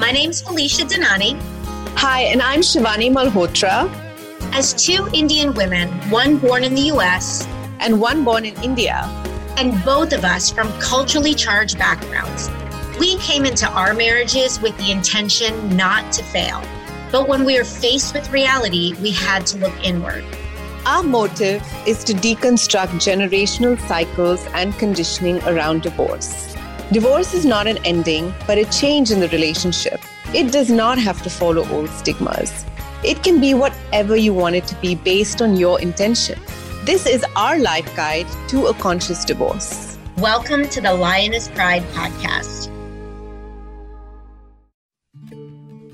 My name's Felicia Danani. Hi, and I'm Shivani Malhotra. As two Indian women, one born in the US and one born in India, and both of us from culturally charged backgrounds, we came into our marriages with the intention not to fail. But when we were faced with reality, we had to look inward. Our motive is to deconstruct generational cycles and conditioning around divorce. Divorce is not an ending, but a change in the relationship. It does not have to follow old stigmas. It can be whatever you want it to be based on your intention. This is our life guide to a conscious divorce. Welcome to the Lioness Pride podcast.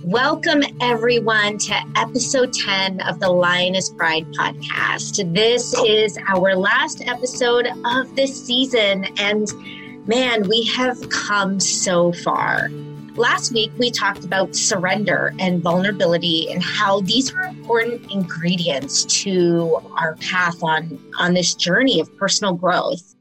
Welcome, everyone, to episode 10 of the Lioness Pride podcast. This is our last episode of this season, and man, we have come so far. Last week, we talked about surrender and vulnerability and how these are important ingredients to our path on, on this journey of personal growth.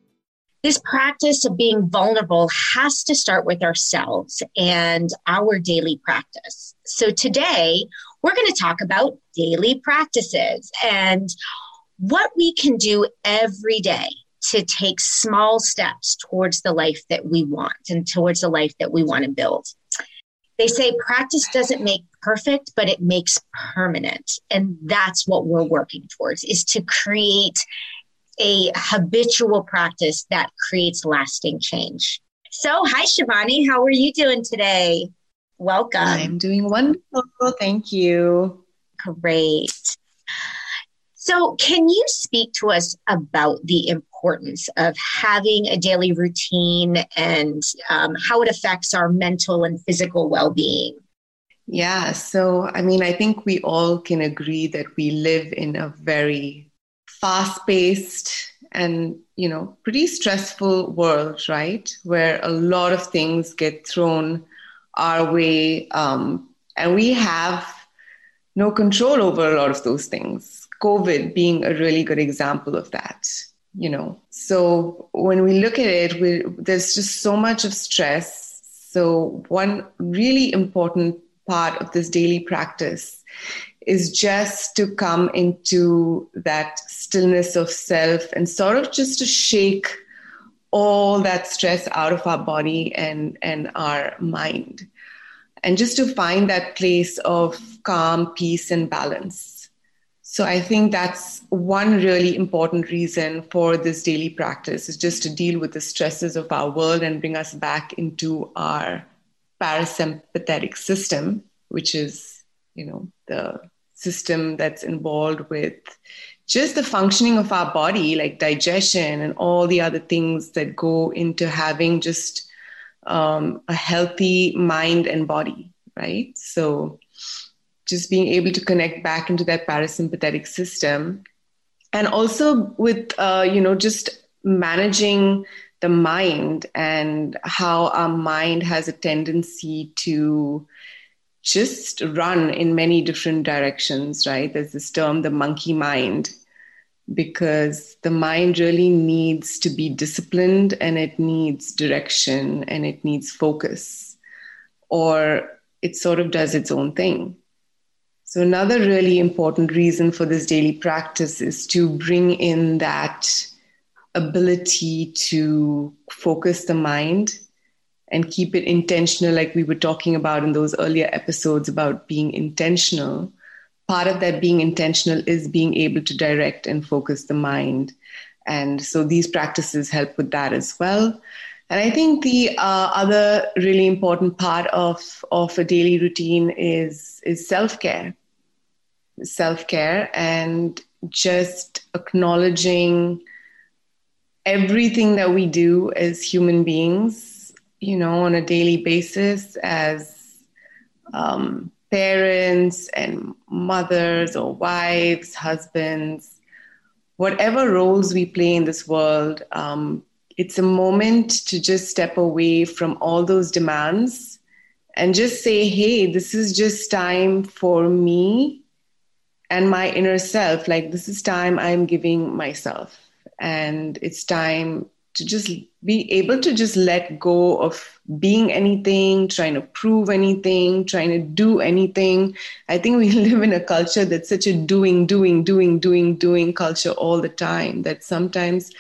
This practice of being vulnerable has to start with ourselves and our daily practice. So today, we're going to talk about daily practices and what we can do every day to take small steps towards the life that we want and towards the life that we want to build. They say practice doesn't make perfect, but it makes permanent. And that's what we're working towards is to create a habitual practice that creates lasting change. So, hi, Shivani. How are you doing today? Welcome. I'm doing wonderful. Thank you. Great. So, can you speak to us about the importance of having a daily routine and um, how it affects our mental and physical well being? Yeah, so I mean, I think we all can agree that we live in a very fast paced and, you know, pretty stressful world, right? Where a lot of things get thrown our way. Um, and we have no control over a lot of those things COVID being a really good example of that. You know, so when we look at it, we, there's just so much of stress. So, one really important part of this daily practice is just to come into that stillness of self and sort of just to shake all that stress out of our body and, and our mind. And just to find that place of calm, peace, and balance. So I think that's one really important reason for this daily practice is just to deal with the stresses of our world and bring us back into our parasympathetic system, which is, you know, the system that's involved with just the functioning of our body, like digestion and all the other things that go into having just um, a healthy mind and body, right? So just being able to connect back into that parasympathetic system. And also with uh, you know just managing the mind and how our mind has a tendency to just run in many different directions right? There's this term the monkey mind because the mind really needs to be disciplined and it needs direction and it needs focus or it sort of does its own thing so, another really important reason for this daily practice is to bring in that ability to focus the mind and keep it intentional, like we were talking about in those earlier episodes about being intentional. Part of that being intentional is being able to direct and focus the mind. And so these practices help with that as well. And I think the uh, other really important part of, of a daily routine is, is self care self care and just acknowledging everything that we do as human beings, you know, on a daily basis as um, parents and mothers or wives, husbands, whatever roles we play in this world. Um, it's a moment to just step away from all those demands and just say, hey, this is just time for me and my inner self like this is time i'm giving myself and it's time to just be able to just let go of being anything, trying to prove anything, trying to do anything. I think we live in a culture that's such a doing, doing, doing, doing, doing culture all the time that sometimes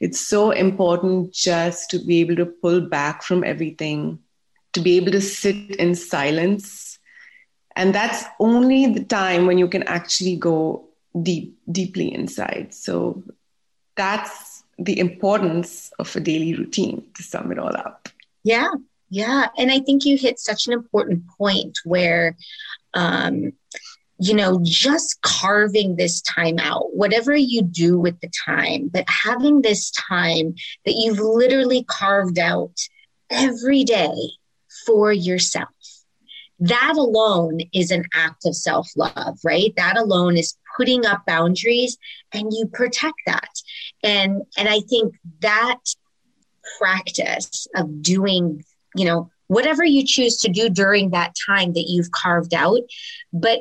it's so important just to be able to pull back from everything, to be able to sit in silence. And that's only the time when you can actually go deep, deeply inside. So that's the importance of a daily routine to sum it all up. Yeah, yeah. And I think you hit such an important point where, um, you know, just carving this time out, whatever you do with the time, but having this time that you've literally carved out every day for yourself. That alone is an act of self love, right? That alone is putting up boundaries and you protect that and and i think that practice of doing you know whatever you choose to do during that time that you've carved out but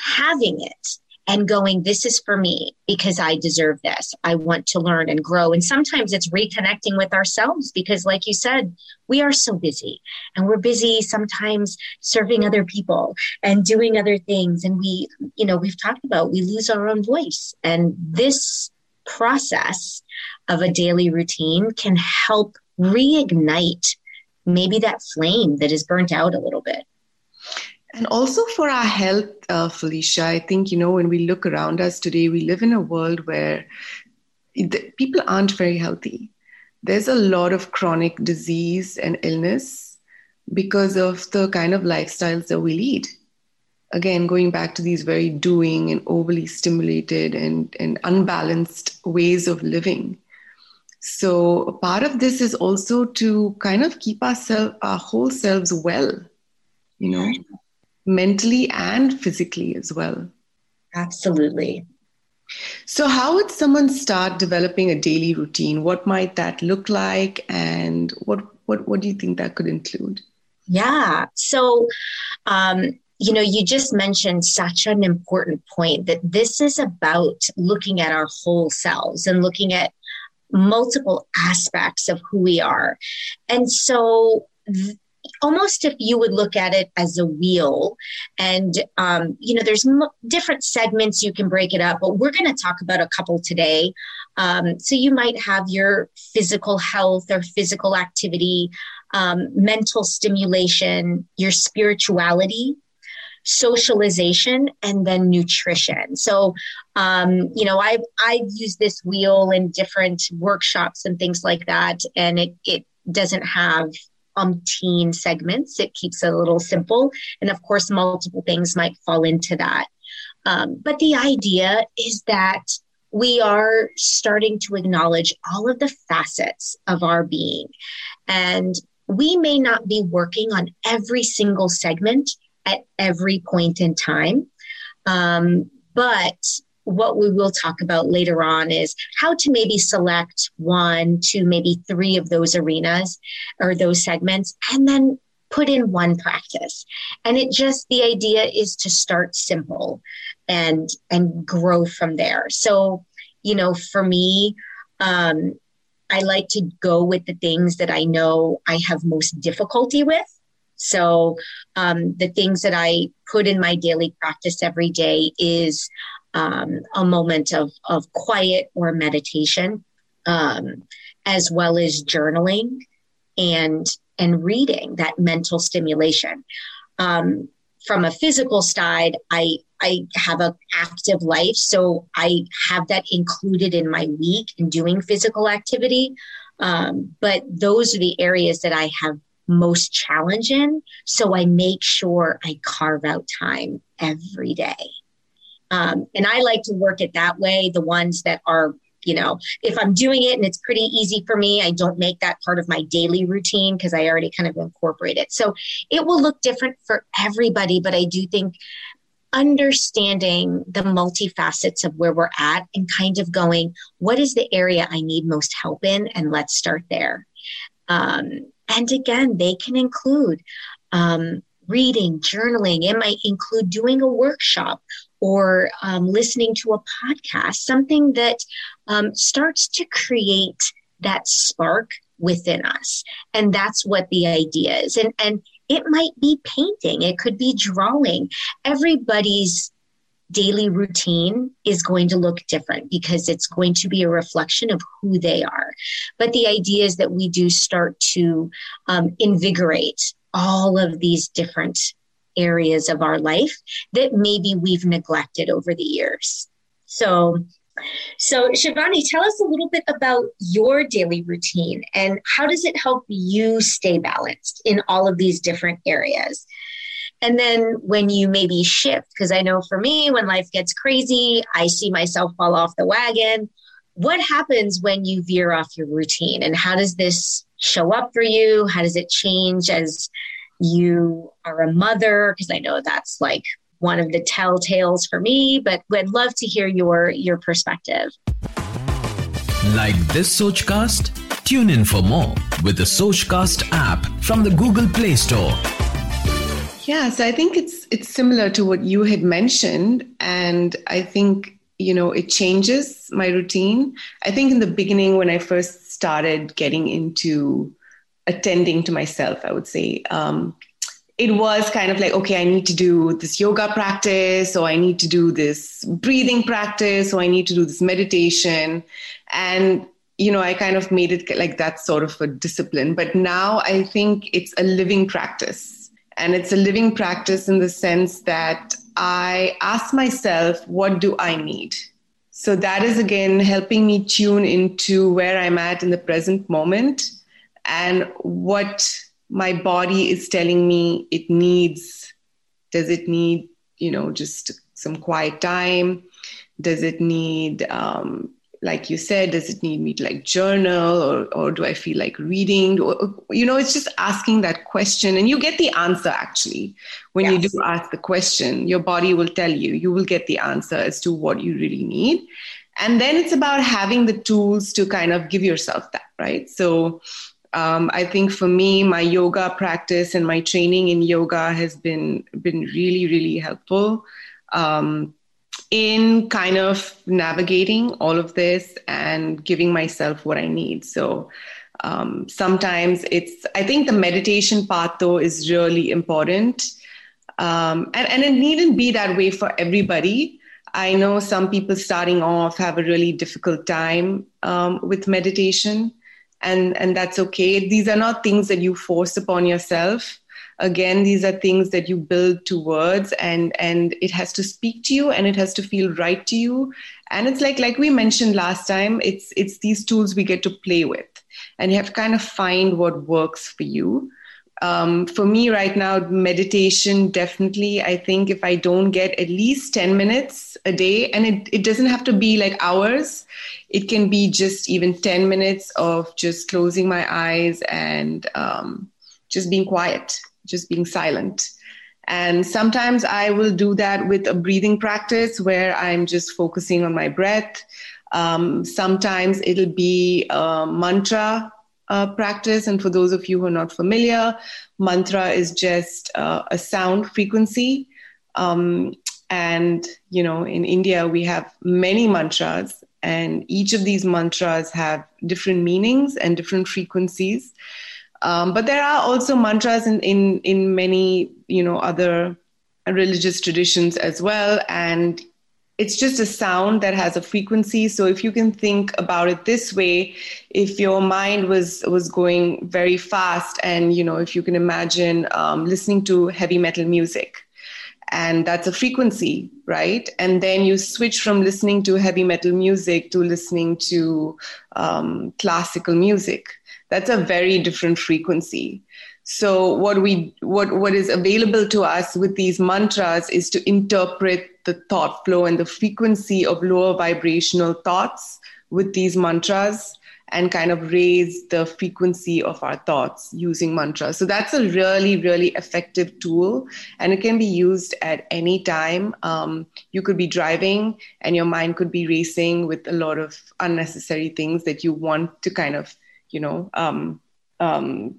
having it and going this is for me because i deserve this. I want to learn and grow. And sometimes it's reconnecting with ourselves because like you said we are so busy and we're busy sometimes serving other people and doing other things. And we you know we've talked about we lose our own voice. And this process of a daily routine can help reignite maybe that flame that is burnt out a little bit. And also for our health, uh, Felicia, I think, you know, when we look around us today, we live in a world where people aren't very healthy. There's a lot of chronic disease and illness because of the kind of lifestyles that we lead. Again going back to these very doing and overly stimulated and, and unbalanced ways of living. So part of this is also to kind of keep ourselves our whole selves well you know mentally and physically as well. Absolutely. So how would someone start developing a daily routine? What might that look like? And what what, what do you think that could include? Yeah. So um, you know, you just mentioned such an important point that this is about looking at our whole selves and looking at multiple aspects of who we are. And so, th- almost if you would look at it as a wheel and um, you know there's m- different segments you can break it up but we're going to talk about a couple today um, so you might have your physical health or physical activity um, mental stimulation your spirituality socialization and then nutrition. So, um, you know, I've I've used this wheel in different workshops and things like that, and it it doesn't have umpteen segments. It keeps it a little simple, and of course, multiple things might fall into that. Um, but the idea is that we are starting to acknowledge all of the facets of our being. And we may not be working on every single segment at every point in time. Um, but what we will talk about later on is how to maybe select one, two, maybe three of those arenas or those segments, and then put in one practice. And it just the idea is to start simple and and grow from there. So, you know, for me, um, I like to go with the things that I know I have most difficulty with so, um, the things that I put in my daily practice every day is um, a moment of, of quiet or meditation, um, as well as journaling and and reading that mental stimulation. Um, from a physical side, I I have an active life, so I have that included in my week in doing physical activity. Um, but those are the areas that I have most challenging. So I make sure I carve out time every day. Um, and I like to work it that way. The ones that are, you know, if I'm doing it and it's pretty easy for me, I don't make that part of my daily routine because I already kind of incorporate it. So it will look different for everybody, but I do think understanding the multifacets of where we're at and kind of going, what is the area I need most help in? And let's start there. Um, and again, they can include um, reading, journaling. It might include doing a workshop or um, listening to a podcast, something that um, starts to create that spark within us. And that's what the idea is. And, and it might be painting, it could be drawing. Everybody's daily routine is going to look different because it's going to be a reflection of who they are. But the idea is that we do start to um, invigorate all of these different areas of our life that maybe we've neglected over the years. So, so Shivani, tell us a little bit about your daily routine and how does it help you stay balanced in all of these different areas? And then when you maybe shift, because I know for me, when life gets crazy, I see myself fall off the wagon. What happens when you veer off your routine and how does this show up for you? How does it change as you are a mother? Because I know that's like one of the telltales for me, but I'd love to hear your your perspective. Like this Sochcast? Tune in for more with the Sochcast app from the Google Play Store. Yeah, so I think it's it's similar to what you had mentioned, and I think you know it changes my routine. I think in the beginning when I first started getting into attending to myself, I would say um, it was kind of like okay, I need to do this yoga practice, or I need to do this breathing practice, or I need to do this meditation, and you know, I kind of made it like that sort of a discipline. But now I think it's a living practice and it's a living practice in the sense that I ask myself, what do I need? So that is again helping me tune into where I'm at in the present moment and what my body is telling me it needs. Does it need, you know, just some quiet time? Does it need um, like you said, does it need me to like journal or, or do I feel like reading? You know, it's just asking that question and you get the answer actually. When yes. you do ask the question, your body will tell you, you will get the answer as to what you really need. And then it's about having the tools to kind of give yourself that, right? So um, I think for me, my yoga practice and my training in yoga has been been really, really helpful. Um, in kind of navigating all of this and giving myself what I need. So um, sometimes it's, I think the meditation part though is really important. Um, and, and it needn't be that way for everybody. I know some people starting off have a really difficult time um, with meditation, and, and that's okay. These are not things that you force upon yourself. Again these are things that you build towards and and it has to speak to you and it has to feel right to you. And it's like like we mentioned last time it's it's these tools we get to play with. And you have to kind of find what works for you um, for me right now meditation definitely i think if i don't get at least 10 minutes a day and it, it doesn't have to be like hours it can be just even 10 minutes of just closing my eyes and um, just being quiet just being silent. And sometimes I will do that with a breathing practice where I'm just focusing on my breath. Um, sometimes it'll be a mantra uh, practice. And for those of you who are not familiar, mantra is just uh, a sound frequency. Um, and, you know, in India, we have many mantras, and each of these mantras have different meanings and different frequencies. Um, but there are also mantras in, in, in many, you know, other religious traditions as well. And it's just a sound that has a frequency. So if you can think about it this way, if your mind was was going very fast, and you know, if you can imagine um, listening to heavy metal music, and that's a frequency, right? And then you switch from listening to heavy metal music to listening to um, classical music that's a very different frequency so what we what what is available to us with these mantras is to interpret the thought flow and the frequency of lower vibrational thoughts with these mantras and kind of raise the frequency of our thoughts using mantras. So that's a really, really effective tool, and it can be used at any time. Um, you could be driving, and your mind could be racing with a lot of unnecessary things that you want to kind of you know um, um,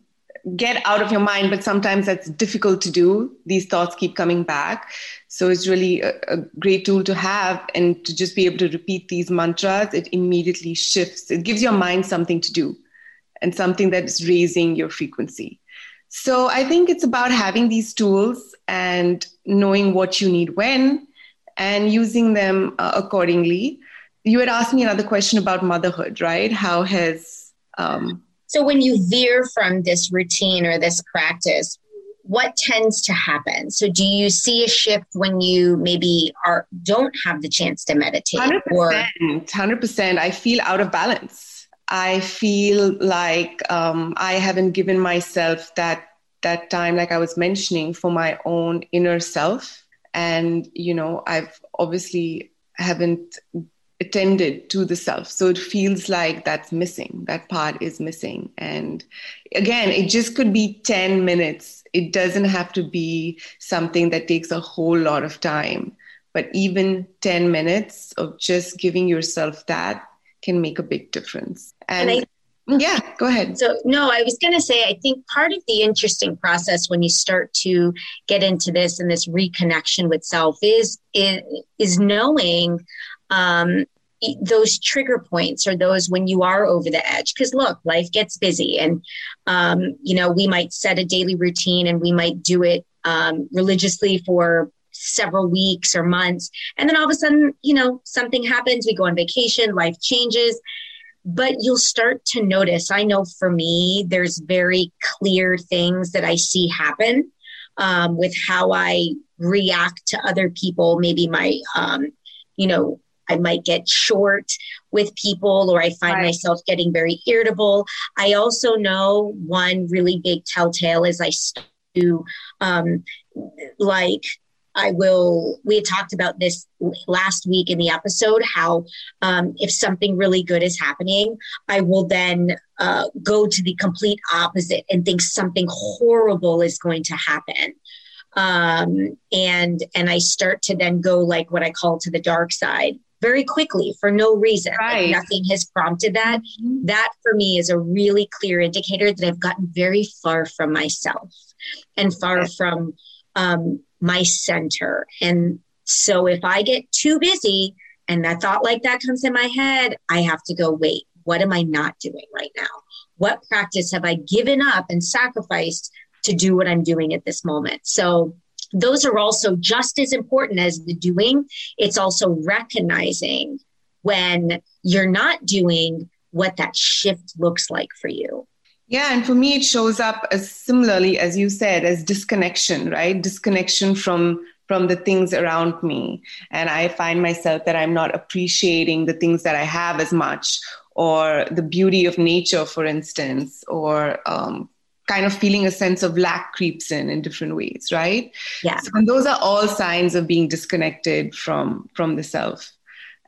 get out of your mind, but sometimes that's difficult to do. These thoughts keep coming back. So it's really a, a, great tool to have and to just be able to repeat these mantras, it immediately shifts. It gives your mind something to do and something that is raising your frequency. So I think it's about having these tools and knowing what you need when and using them uh, accordingly. You had asked me another question about motherhood, right? How has um, so when you veer from this routine or this practice, what tends to happen? So do you see a shift when you maybe are don't have the chance to meditate? 100%, or 100%. I feel out of balance. I feel like um, I haven't given myself that that time, like I was mentioning, for my own inner self. And you know, I've obviously haven't attended to the self. So it feels like that's missing. That part is missing. And again, it just could be 10 minutes. It doesn't have to be something that takes a whole lot of time. But even 10 minutes of just giving yourself that can make a big difference. And, and I- yeah, go ahead. So, no, I was going to say, I think part of the interesting process when you start to get into this and this reconnection with self is is, is knowing um, those trigger points or those when you are over the edge. Because look life gets busy and um, you know we might set a daily routine and we might do it um, religiously for several weeks or months. And then all of a sudden you know something happens. We go on vacation life changes. But you'll start to notice i know for me there's very clear things that i see happen um, with how i react to other people maybe my um, you know I might get short with people or I find right. myself getting very irritable. I also know one really big telltale is I do um, like I will. We had talked about this last week in the episode. How um, if something really good is happening, I will then uh, go to the complete opposite and think something horrible is going to happen um, and and I start to then go like what I call to the dark side very quickly for no reason. Right. Like nothing has prompted that. Mm-hmm. That for me is a really clear indicator that I've gotten very far from myself and far from um, my center. And so if I get too busy and that thought like that comes in my head, I have to go, wait, what am I not doing right now? What practice have I given up and sacrificed to do what I'm doing at this moment? So those are also just as important as the doing. It's also recognizing when you're not doing what that shift looks like for you. Yeah, and for me, it shows up as similarly, as you said, as disconnection, right? Disconnection from from the things around me, and I find myself that I'm not appreciating the things that I have as much, or the beauty of nature, for instance, or um, kind of feeling a sense of lack creeps in in different ways right? Yeah. So, and those are all signs of being disconnected from from the self.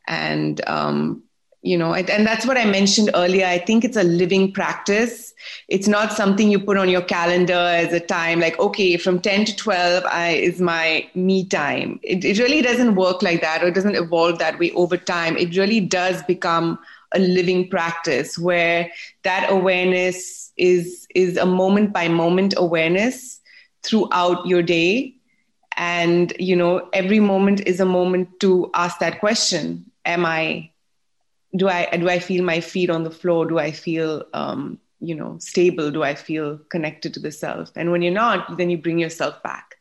And um you know and that's what i mentioned earlier. I think it's a living practice. It's not something you put on your calendar as a time like okay from 10 to 12 I, is my me time. It, it really doesn't work like that or it doesn't evolve that way over time. It really does become a living practice where that awareness is is a moment by moment awareness throughout your day. And you know every moment is a moment to ask that question. Am i do i do i feel my feet on the floor? Do i feel um, you know stable? Do i feel connected to the self? And when you're not then you bring yourself back.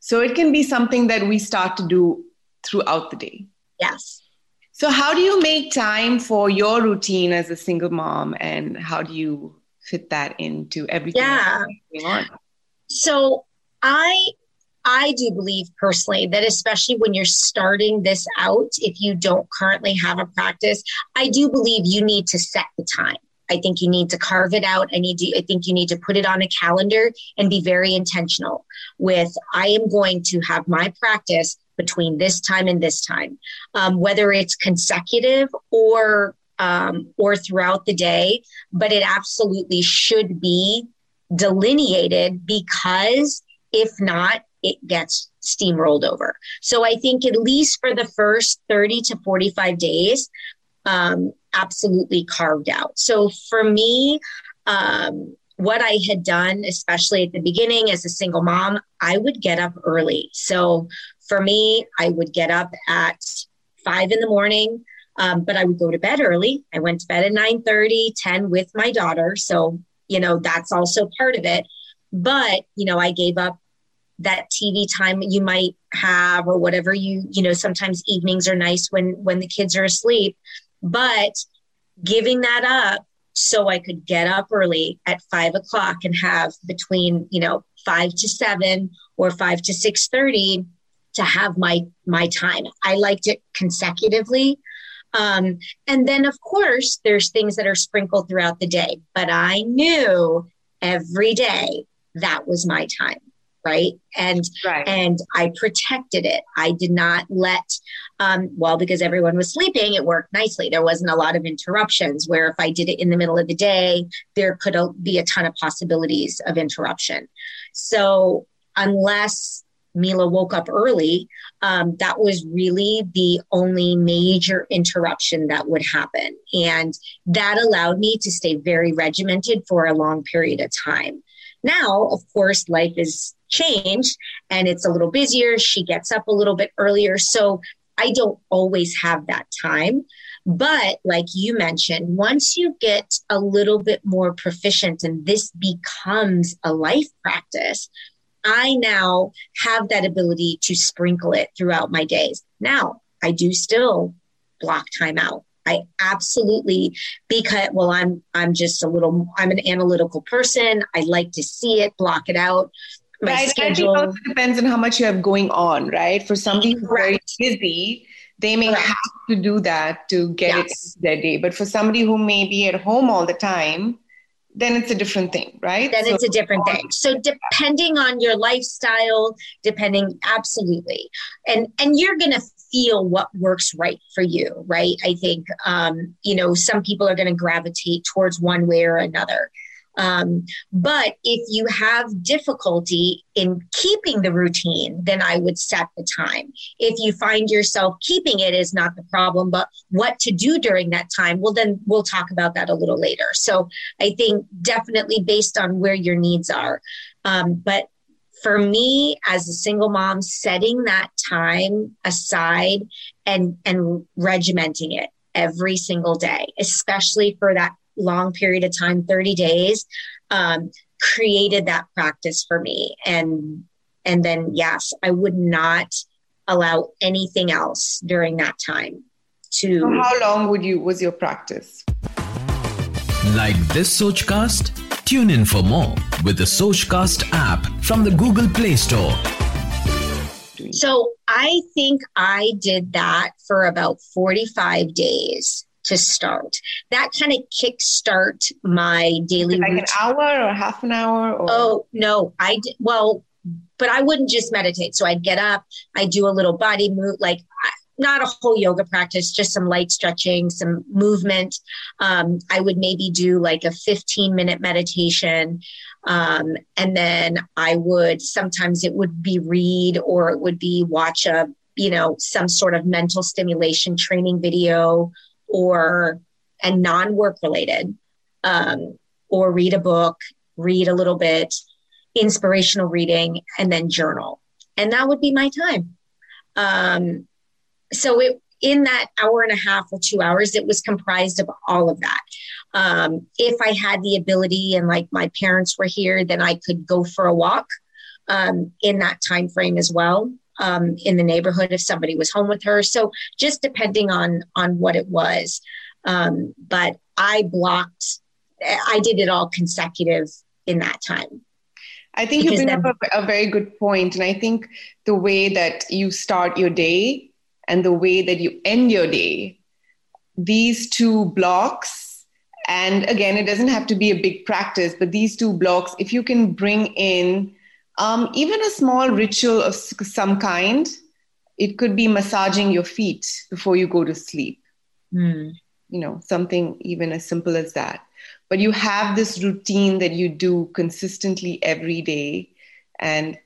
So it can be something that we start to do throughout the day. Yes so how do you make time for your routine as a single mom and how do you fit that into everything yeah. So I I do believe personally that especially when you're starting this out, if you don't currently have a practice, I do believe you need to set the time. I think you need to carve it out. I need to, I think you need to put it on a calendar and be very intentional with I am going to have my practice between this time and this time, um, whether it's consecutive or um, or throughout the day, but it absolutely should be delineated because if not, it gets steamrolled over. So I think at least for the first 30 to 45 days, um, absolutely carved out. So for me, um, what I had done, especially at the beginning as a single mom, I would get up early. So for me, I would get up at five in the morning, um, but I would go to bed early. I went to bed at 9 30, 10 with my daughter. So, you know, that's also part of it. But, you know, I gave up that TV time you might have or whatever you, you know, sometimes evenings are nice when when the kids are asleep. But giving that up so I could get up early at five o'clock and have between, you know, five to seven or five to six thirty to have my my time. I liked it consecutively. Um, and then of course there's things that are sprinkled throughout the day, but I knew every day that was my time right and right. and i protected it i did not let um, well because everyone was sleeping it worked nicely there wasn't a lot of interruptions where if i did it in the middle of the day there could be a ton of possibilities of interruption so unless Mila woke up early, um, that was really the only major interruption that would happen. And that allowed me to stay very regimented for a long period of time. Now, of course, life is changed and it's a little busier. She gets up a little bit earlier. So I don't always have that time. But like you mentioned, once you get a little bit more proficient and this becomes a life practice, I now have that ability to sprinkle it throughout my days. Now, I do still block time out. I absolutely because well I'm I'm just a little I'm an analytical person. I like to see it, block it out. My right. schedule I think also depends on how much you have going on, right? For somebody who's very busy, they may have to do that to get yes. it their day. But for somebody who may be at home all the time, then it's a different thing, right? Then so, it's a different thing. So depending on your lifestyle, depending absolutely. And and you're gonna feel what works right for you, right? I think um, you know, some people are gonna gravitate towards one way or another. Um, but if you have difficulty in keeping the routine, then I would set the time. If you find yourself keeping it is not the problem, but what to do during that time, well, then we'll talk about that a little later. So I think definitely based on where your needs are. Um, but for me as a single mom setting that time aside and and regimenting it every single day especially for that long period of time 30 days um, created that practice for me. And and then yes i would not allow anything else during that time to so how long would you was your practice? Like this sochcast? Tune in for more with the sochcast app from the google play store. So i think i did that for about 45 days to start. That kind of kickstart my daily like routine. an hour or half an hour or Oh, no. I did, well, but I wouldn't just meditate. So I'd get up, I do a little body move like not a whole yoga practice, just some light stretching, some movement. Um, I would maybe do like a 15 minute meditation. Um, and then I would sometimes it would be read or it would be watch a, you know, some sort of mental stimulation training video or and non-work related um, or read a book read a little bit inspirational reading and then journal. And that would be my time. Um, so it in that hour and a half or two hours it was comprised of all of that. Um, if i had the ability and like my parents were here then i could go for a walk um, in that time frame as well um, in the neighborhood if somebody was home with her. So just depending on on what it was. Um, but I blocked. I did it all consecutive in that time. I think you bring then, up a, a very good point, and I think the way that you start your day and the way that you end your day, these two blocks and again it doesn't have to be a big practice but these two blocks if you can bring in um, even a small ritual of some kind. It could be massaging your feet before you go to sleep. Mm. You know, something even as simple as that. But you have this routine that you do consistently every day. And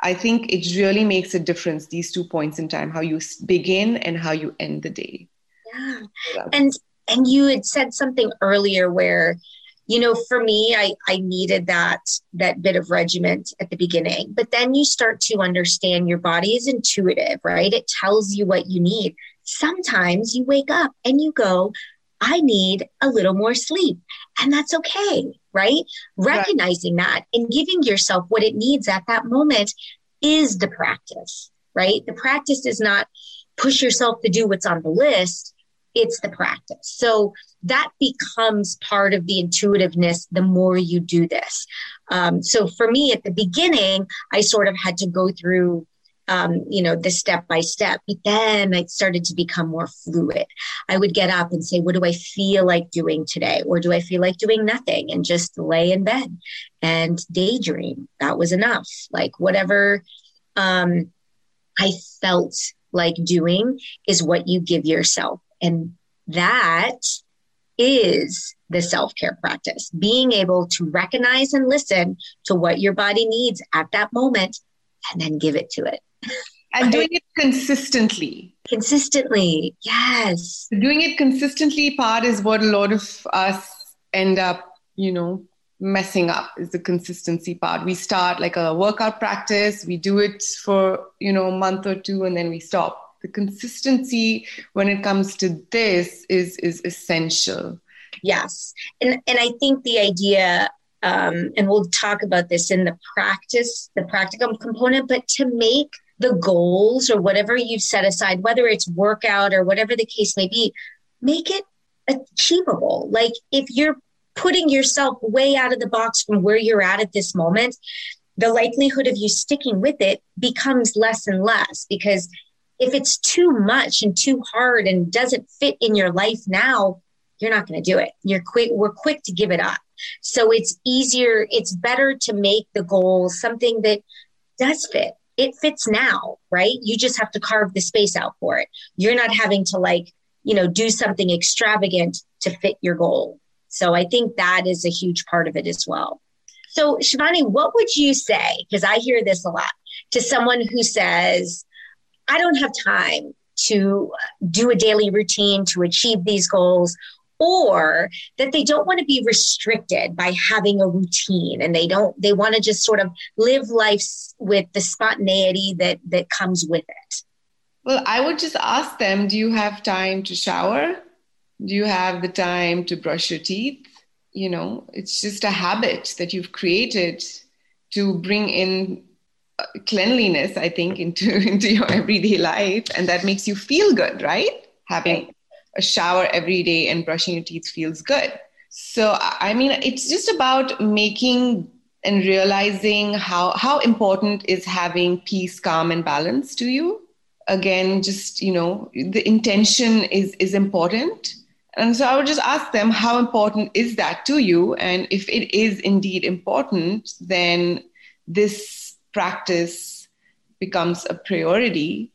I think it really makes a difference, these two points in time, how you begin and how you end the day. Yeah. And and you had said something earlier where you know for me i i needed that that bit of regiment at the beginning but then you start to understand your body is intuitive right it tells you what you need sometimes you wake up and you go i need a little more sleep and that's okay right recognizing right. that and giving yourself what it needs at that moment is the practice right the practice is not push yourself to do what's on the list it's the practice. So that becomes part of the intuitiveness the more you do this. Um, so for me at the beginning, I sort of had to go through. Um, you know, the step by step, but then it started to become more fluid. I would get up and say, What do I feel like doing today? Or do I feel like doing nothing and just lay in bed and daydream? That was enough. Like, whatever um, I felt like doing is what you give yourself. And that is the self care practice being able to recognize and listen to what your body needs at that moment and then give it to it. And doing it consistently. Consistently, yes. Doing it consistently part is what a lot of us end up, you know, messing up is the consistency part. We start like a workout practice, we do it for, you know, a month or two, and then we stop the consistency when it comes to this is is essential. Yes. And and i think the idea um, and we'll talk about this in the practice the practical component but to make the goals or whatever you've set aside whether it's workout or whatever the case may be make it achievable. Like if you're putting yourself way out of the box from where you're at at this moment the likelihood of you sticking with it becomes less and less because if it's too much and too hard and doesn't fit in your life now, you're not going to do it. You're quick, we're quick to give it up. So it's easier, it's better to make the goal something that does fit. It fits now, right? You just have to carve the space out for it. You're not having to like, you know, do something extravagant to fit your goal. So I think that is a huge part of it as well. So, Shivani, what would you say? Because I hear this a lot to someone who says, I don't have time to do a daily routine to achieve these goals or that they don't want to be restricted by having a routine and they don't they want to just sort of live life with the spontaneity that that comes with it. Well i would just ask them do you have time to shower? Do you have the time to brush your teeth? You know it's just a habit that you've created to bring in cleanliness i think into into your everyday life and that makes you feel good right? Having a shower every day and brushing your teeth feels good. So i mean it's just about making and realizing how how important is having peace calm and balance to you. Again just you know the intention is is important. And so i would just ask them how important is that to you? And if it is indeed important then this practice becomes a priority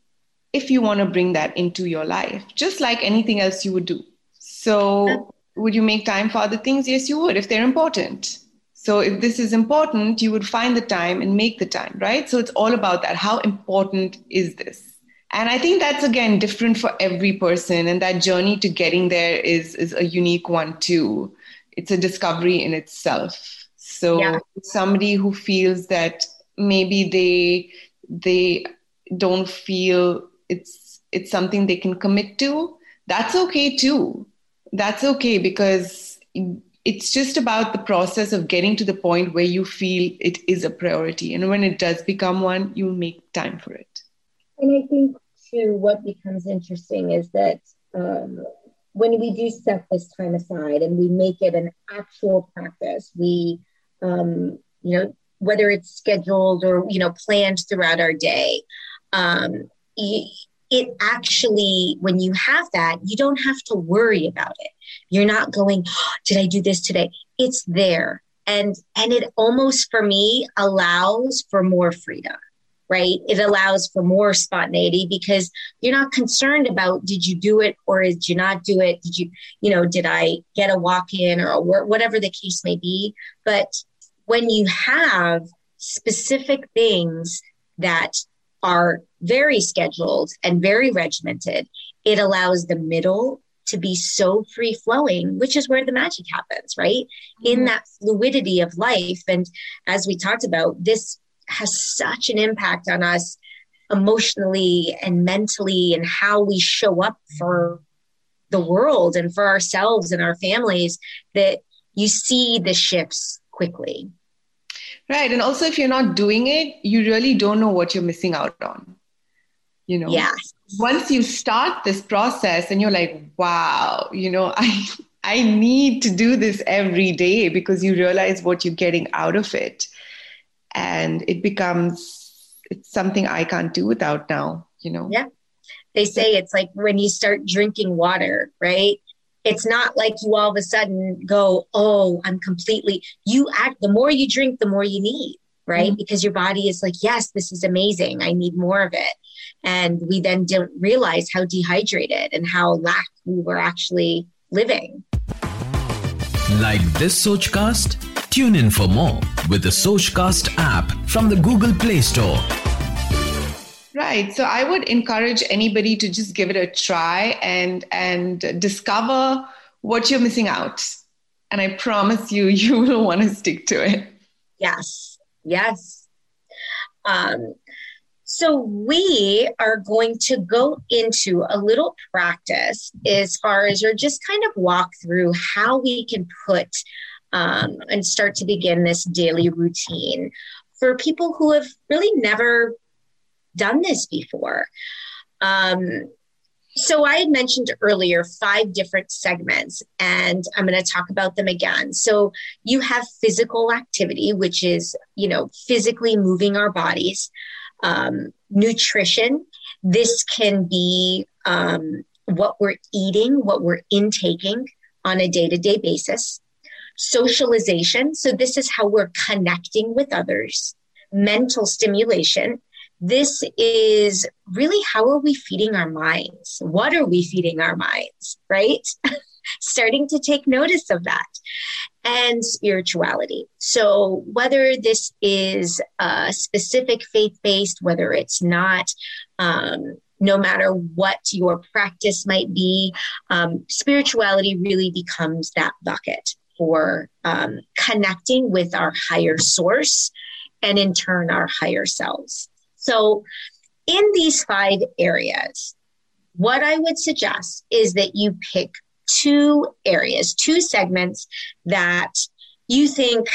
if you want to bring that into your life, just like anything else you would do. So, would you make time for other things? Yes, you would if they're important. So, if this is important, you would find the time and make the time, right? So, it's all about that. How important is this? And I think that's again different for every person, and that journey to getting there is, is a unique one too. It's a discovery in itself. So, yeah. somebody who feels that maybe they they don't feel it's it's something they can commit to that's okay too. That's okay because it's just about the process of getting to the point where you feel it is a priority. And when it does become one you'll make time for it. And i think too what becomes interesting is that um, when we do set this time aside and we make it an actual practice we um, you know whether it's scheduled or you know planned throughout our day. Um, it actually when you have that you don't have to worry about it. You're not going oh, did i do this today? It's there. And and it almost for me allows for more freedom right? It allows for more spontaneity because you're not concerned about did you do it or did you not do it? Did you you know did i get a walk in or a work, whatever the case may be. But when you have specific things that are very scheduled and very regimented, it allows the middle to be so free flowing, which is where the magic happens, right? Mm-hmm. In that fluidity of life. And as we talked about, this has such an impact on us emotionally and mentally and how we show up for the world and for ourselves and our families that you see the shifts quickly. Right. And also, if you're not doing it, you really don't know what you're missing out on. You know? Yeah. Once you start this process and you're like, wow, you know, I, I need to do this every day because you realize what you're getting out of it. And it becomes it's something I can't do without now, you know? Yeah. They say it's like when you start drinking water, right? It's not like you all of a sudden go, oh, I'm completely, you act, the more you drink, the more you need, right? Mm-hmm. Because your body is like, yes, this is amazing. I need more of it. And we then don't realize how dehydrated and how lack we were actually living. Like this Sochcast? Tune in for more with the Sochcast app from the Google Play Store. Right. So I would encourage anybody to just give it a try and and discover what you're missing out. And I promise you, you will want to stick to it. Yes. Yes. Um, so we are going to go into a little practice as far as or just kind of walk through how we can put um, and start to begin this daily routine for people who have really never done this before. Um, so I had mentioned earlier five different segments, and I'm going to talk about them again. So you have physical activity, which is you know physically moving our bodies. Um, nutrition. This can be um, what we're eating, what we're intaking on a day to day basis. Socialization. So this is how we're connecting with others. Mental stimulation this is really how are we feeding our minds? What are we feeding our minds, right? Starting to take notice of that. And spirituality. So, whether this is a specific faith based, whether it's not, um, no matter what your practice might be, um, spirituality really becomes that bucket for um, connecting with our higher source and in turn our higher selves. So, in these five areas, what I would suggest is that you pick two areas, two segments that you think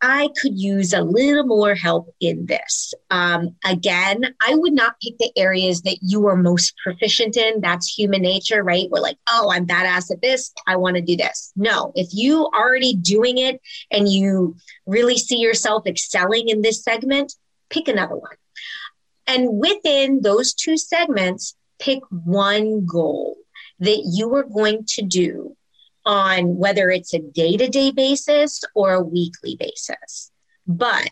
I could use a little more help in this. Um, again, I would not pick the areas that you are most proficient in. That's human nature, right? We're like, oh, I'm badass at this. I want to do this. No, if you already doing it and you really see yourself excelling in this segment, pick another one. And within those two segments, pick one goal that you are going to do on whether it's a day to day basis or a weekly basis, but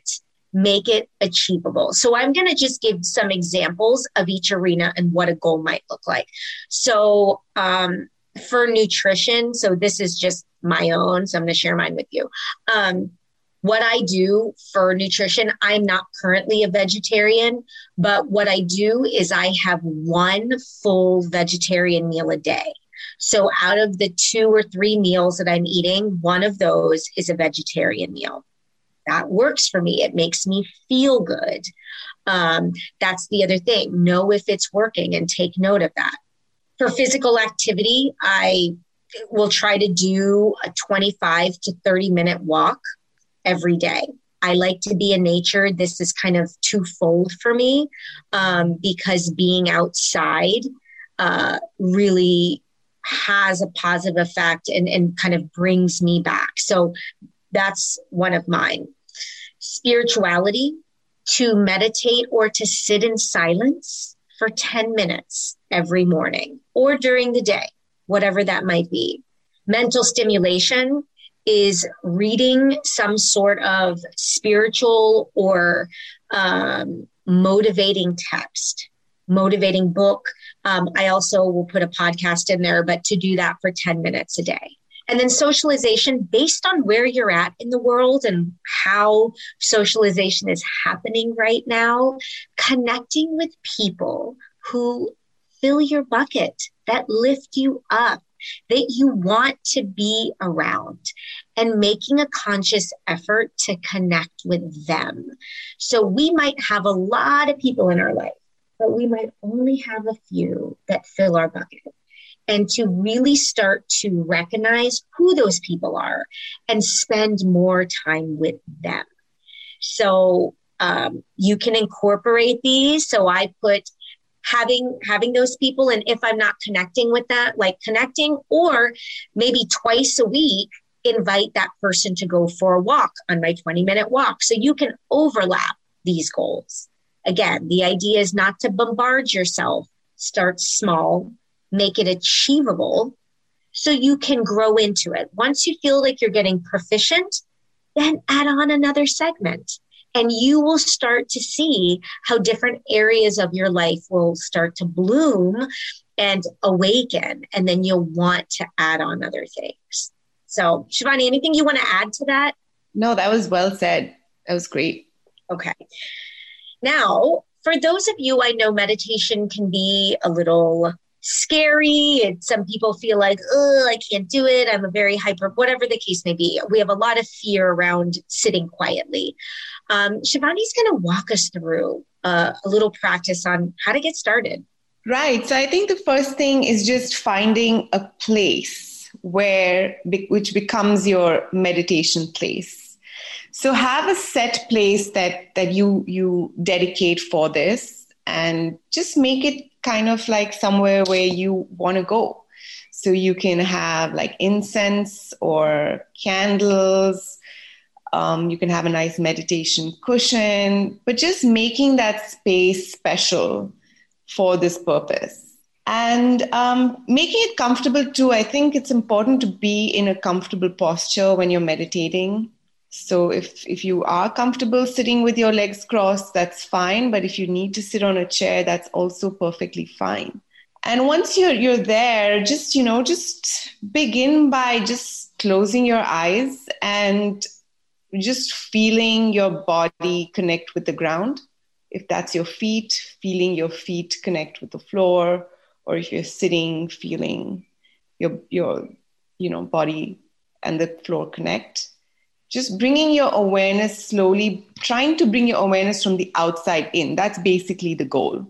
make it achievable. So I'm going to just give some examples of each arena and what a goal might look like. So, um, for nutrition, so this is just my own, so I'm going to share mine with you. Um, what I do for nutrition, I'm not currently a vegetarian, but what I do is I have one full vegetarian meal a day. So out of the two or three meals that I'm eating, one of those is a vegetarian meal. That works for me. It makes me feel good. Um, that's the other thing. Know if it's working and take note of that. For physical activity, I will try to do a 25 to 30 minute walk every day. I like to be in nature. This is kind of twofold for me um, because being outside uh, really has a positive effect and, and kind of brings me back. So that's one of mine. Spirituality, to meditate or to sit in silence for 10 minutes every morning or during the day, whatever that might be. Mental stimulation, is reading some sort of spiritual or um, motivating text, motivating book. Um, I also will put a podcast in there, but to do that for 10 minutes a day. And then socialization based on where you're at in the world and how socialization is happening right now, connecting with people who fill your bucket, that lift you up, that you want to be around and making a conscious effort to connect with them. So we might have a lot of people in our life, but we might only have a few that fill our bucket. And to really start to recognize who those people are and spend more time with them. So um, you can incorporate these. So I put having having those people and if i'm not connecting with that like connecting or maybe twice a week invite that person to go for a walk on my 20 minute walk. So you can overlap these goals. Again the idea is not to bombard yourself start small make it achievable so you can grow into it. Once you feel like you're getting proficient then add on another segment and you will start to see how different areas of your life will start to bloom and awaken. And then you'll want to add on other things. So, Shivani, anything you want to add to that? No, that was well said. That was great. Okay. Now, for those of you, I know meditation can be a little scary. And some people feel like, oh, I can't do it. I'm a very hyper, whatever the case may be. We have a lot of fear around sitting quietly. Um, Shivani's going to walk us through uh, a little practice on how to get started. Right. So I think the first thing is just finding a place where, which becomes your meditation place. So have a set place that that you you dedicate for this, and just make it kind of like somewhere where you want to go. So you can have like incense or candles. Um, you can have a nice meditation cushion, but just making that space special for this purpose. And um, making it comfortable too. I think it's important to be in a comfortable posture when you're meditating. So if if you are comfortable sitting with your legs crossed, that's fine. But if you need to sit on a chair, that's also perfectly fine. And once you're you're there, just you know, just begin by just closing your eyes and just feeling your body connect with the ground. If that's your feet, feeling your feet connect with the floor, or if you're sitting, feeling your your you know body and the floor connect just bringing your awareness slowly, trying to bring your awareness from the outside in. That's basically the goal.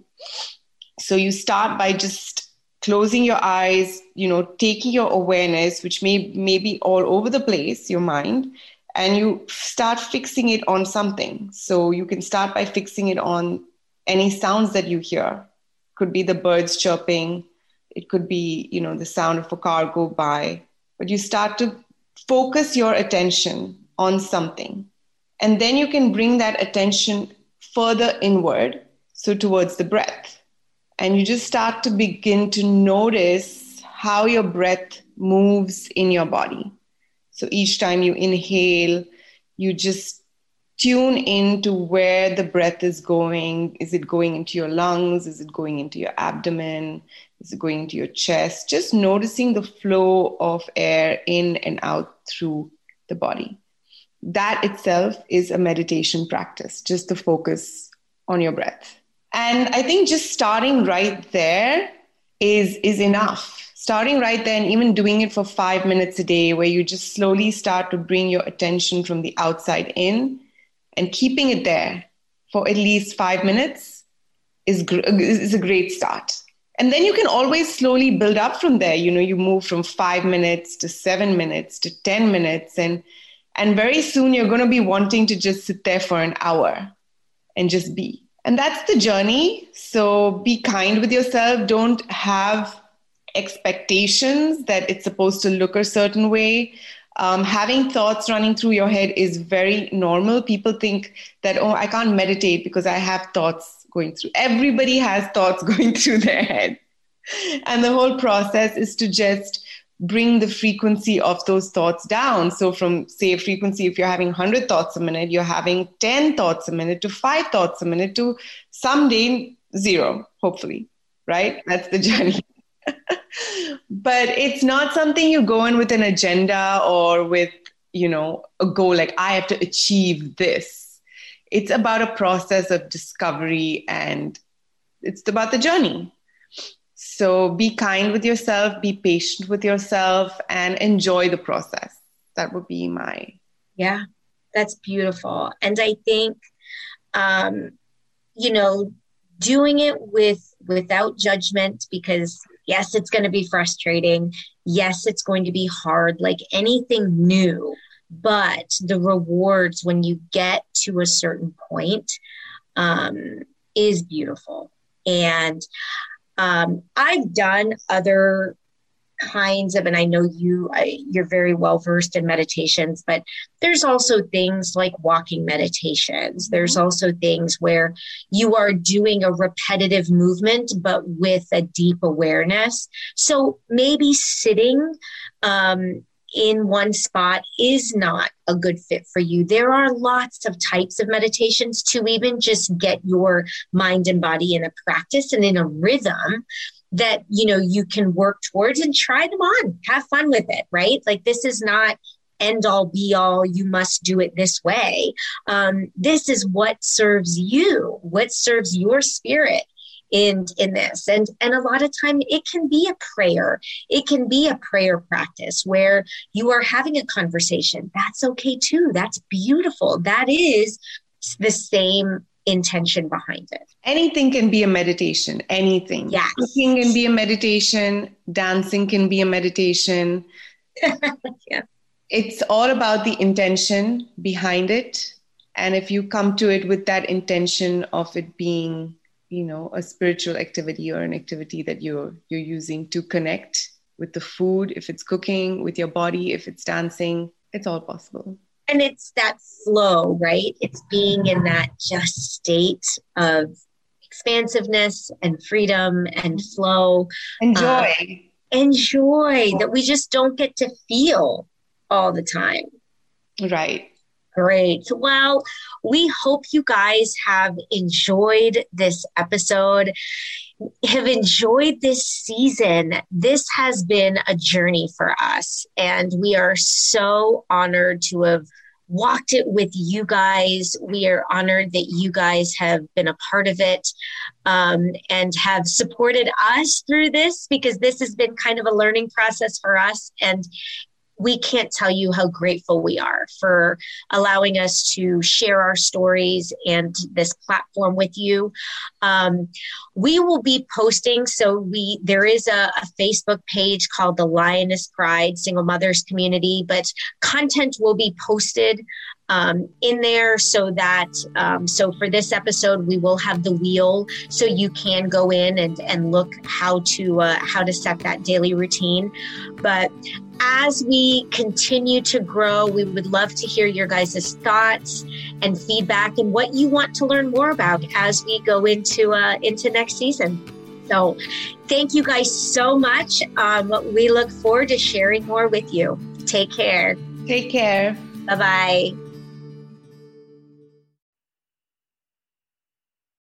So you start by just closing your eyes, you know, taking your awareness, which may, may be all over the place, your mind, and you start fixing it on something. So you can start by fixing it on any sounds that you hear. Could be the birds chirping, it could be, you know, the sound of a car go by. But you start to focus your attention on something. And then you can bring that attention further inward, so towards the breath. And you just start to begin to notice how your breath moves in your body. So each time you inhale, you just tune into where the breath is going. Is it going into your lungs? Is it going into your abdomen? Is it going into your chest? Just noticing the flow of air in and out through the body that itself is a meditation practice, just to focus on your breath. And I think just starting right there is, is enough. Starting right there and even doing it for five minutes a day, where you just slowly start to bring your attention from the outside in and keeping it there for at least five minutes is, gr- is a great start. And then you can always slowly build up from there. You know, you move from five minutes to seven minutes to 10 minutes. And and very soon you're going to be wanting to just sit there for an hour and just be. And that's the journey. So be kind with yourself. Don't have expectations that it's supposed to look a certain way. Um, having thoughts running through your head is very normal. People think that, oh, I can't meditate because I have thoughts going through. Everybody has thoughts going through their head. And the whole process is to just bring the frequency of those thoughts down. So, from say frequency, if you're having 100 thoughts a minute, you're having 10 thoughts a minute to five thoughts a minute to someday zero, hopefully, right? That's the journey. but it's not something you go in with an agenda or with, you know, a goal like I have to achieve this. It's about a process of discovery and it's about the journey. So be kind with yourself, be patient with yourself, and enjoy the process. That would be my. Yeah, that's beautiful. And I think, um, you know, doing it with without judgment because yes, it's going to be frustrating. Yes, it's going to be hard, like anything new. But the rewards when you get to a certain point um, is beautiful. And um, I've done other kinds of and i know you I, you're very well versed in meditations but there's also things like walking meditations there's mm-hmm. also things where you are doing a repetitive movement but with a deep awareness so maybe sitting um, in one spot is not a good fit for you. There are lots of types of meditations to even just get your mind and body in a practice and in a rhythm that you know you can work towards and try them on. Have fun with it right? Like this is not end all be all you must do it this way. Um, this is what serves you what serves your spirit in in this. And and a lot of time it can be a prayer. It can be a prayer practice where you are having a conversation. That's okay too. That's beautiful. That is the same intention behind it. Anything can be a meditation. Anything. Yes. cooking can be a meditation. Dancing can be a meditation. Yeah. It's all about the intention behind it. And if you come to it with that intention of it being you know a spiritual activity or an activity that you're you're using to connect with the food if it's cooking with your body if it's dancing it's all possible. And it's that flow right? It's being in that just state of expansiveness and freedom and flow. Enjoy uh, enjoy that we just don't get to feel all the time. Right Great. Well, we hope you guys have enjoyed this episode, have enjoyed this season. This has been a journey for us, and we are so honored to have walked it with you guys. We are honored that you guys have been a part of it um, and have supported us through this because this has been kind of a learning process for us. And we can't tell you how grateful we are for allowing us to share our stories and this platform with you. Um, we will be posting, so we there is a, a Facebook page called the Lioness Pride Single Mothers Community, but content will be posted um, in there so that um, so for this episode we will have the wheel so you can go in and, and look how to uh, how to set that daily routine but as we continue to grow, we would love to hear your guys' thoughts and feedback and what you want to learn more about as we go into uh, into next season. So, thank you guys so much. Um, we look forward to sharing more with you. Take care. Take care. Bye bye.